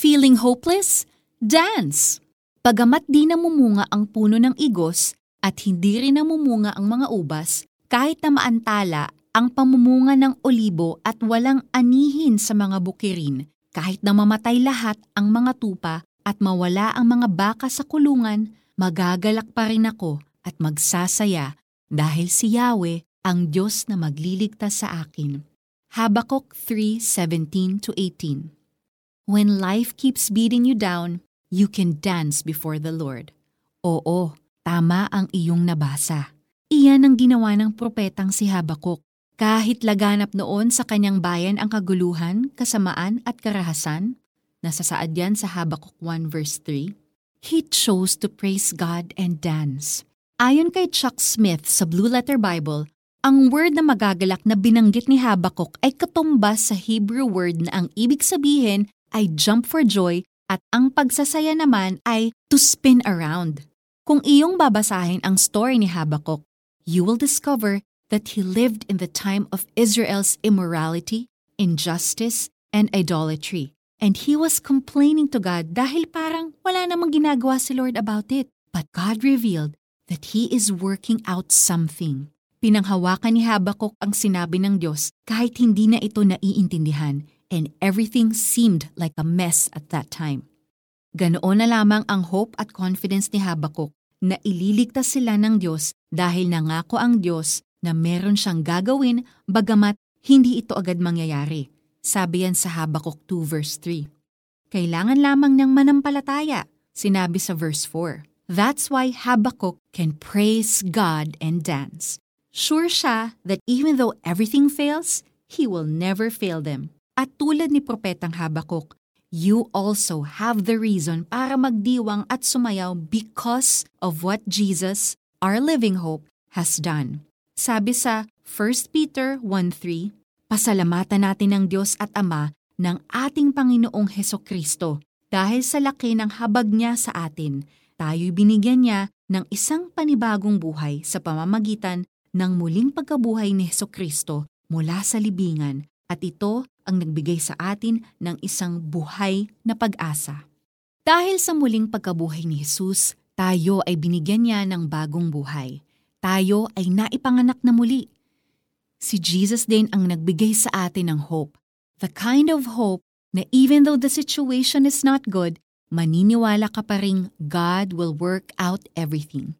Feeling hopeless? Dance! Pagamat di namumunga ang puno ng igos at hindi rin namumunga ang mga ubas, kahit na maantala ang pamumunga ng olibo at walang anihin sa mga bukirin, kahit na mamatay lahat ang mga tupa at mawala ang mga baka sa kulungan, magagalak pa rin ako at magsasaya dahil si Yahweh ang Diyos na magliligtas sa akin. Habakuk 3:17-18 When life keeps beating you down, you can dance before the Lord. Oo, tama ang iyong nabasa. Iyan ang ginawa ng propetang si Habakuk. Kahit laganap noon sa kanyang bayan ang kaguluhan, kasamaan at karahasan, nasasaad yan sa Habakuk 1 verse 3, he chose to praise God and dance. Ayon kay Chuck Smith sa Blue Letter Bible, ang word na magagalak na binanggit ni Habakuk ay katumbas sa Hebrew word na ang ibig sabihin ay jump for joy at ang pagsasaya naman ay to spin around. Kung iyong babasahin ang story ni Habakkuk, you will discover that he lived in the time of Israel's immorality, injustice, and idolatry. And he was complaining to God dahil parang wala namang ginagawa si Lord about it. But God revealed that He is working out something. Pinanghawakan ni Habakkuk ang sinabi ng Diyos kahit hindi na ito naiintindihan and everything seemed like a mess at that time. Ganoon na lamang ang hope at confidence ni Habakuk na ililigtas sila ng Diyos dahil nangako ang Diyos na meron siyang gagawin bagamat hindi ito agad mangyayari. Sabi yan sa Habakuk 2 verse 3. Kailangan lamang niyang manampalataya, sinabi sa verse 4. That's why Habakuk can praise God and dance. Sure siya that even though everything fails, He will never fail them. At tulad ni Propetang Habakuk, you also have the reason para magdiwang at sumayaw because of what Jesus, our living hope, has done. Sabi sa 1 Peter 1.3, Pasalamatan natin ng Diyos at Ama ng ating Panginoong Heso Kristo dahil sa laki ng habag niya sa atin, tayo'y binigyan niya ng isang panibagong buhay sa pamamagitan ng muling pagkabuhay ni Heso Kristo mula sa libingan at ito ang nagbigay sa atin ng isang buhay na pag-asa. Dahil sa muling pagkabuhay ni Jesus, tayo ay binigyan niya ng bagong buhay. Tayo ay naipanganak na muli. Si Jesus din ang nagbigay sa atin ng hope. The kind of hope na even though the situation is not good, maniniwala ka pa rin God will work out everything.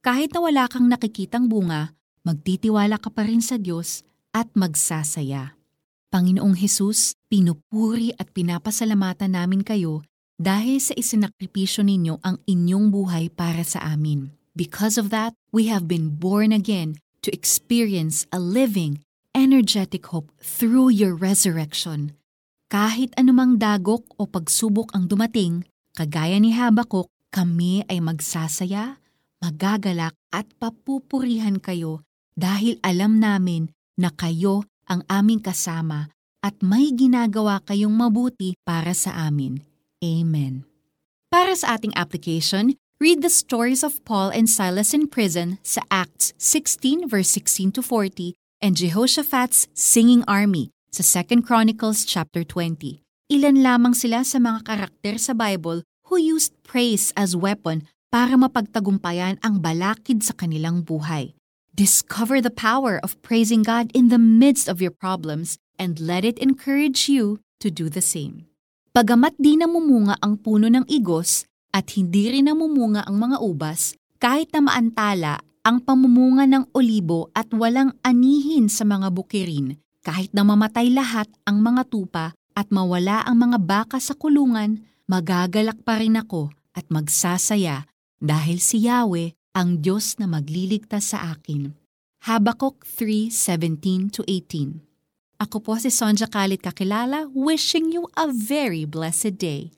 Kahit na wala kang nakikitang bunga, magtitiwala ka pa rin sa Diyos at magsasaya. Panginoong Hesus, pinupuri at pinapasalamatan namin kayo dahil sa isinakripisyo ninyo ang inyong buhay para sa amin. Because of that, we have been born again to experience a living, energetic hope through your resurrection. Kahit anumang dagok o pagsubok ang dumating, kagaya ni Habakuk, kami ay magsasaya, magagalak at papupurihan kayo dahil alam namin na kayo ang aming kasama at may ginagawa kayong mabuti para sa amin. Amen. Para sa ating application, read the stories of Paul and Silas in prison sa Acts 16 verse 16 to 40 and Jehoshaphat's singing army sa 2 Chronicles chapter 20. Ilan lamang sila sa mga karakter sa Bible who used praise as weapon para mapagtagumpayan ang balakid sa kanilang buhay. Discover the power of praising God in the midst of your problems and let it encourage you to do the same. Pagamat di namumunga ang puno ng igos at hindi rin namumunga ang mga ubas, kahit na maantala ang pamumunga ng olibo at walang anihin sa mga bukirin, kahit na mamatay lahat ang mga tupa at mawala ang mga baka sa kulungan, magagalak pa rin ako at magsasaya dahil si Yahweh ang Diyos na magliligtas sa akin. Habakuk 3:17-18. Ako po si Sonja Kalit Kakilala, wishing you a very blessed day.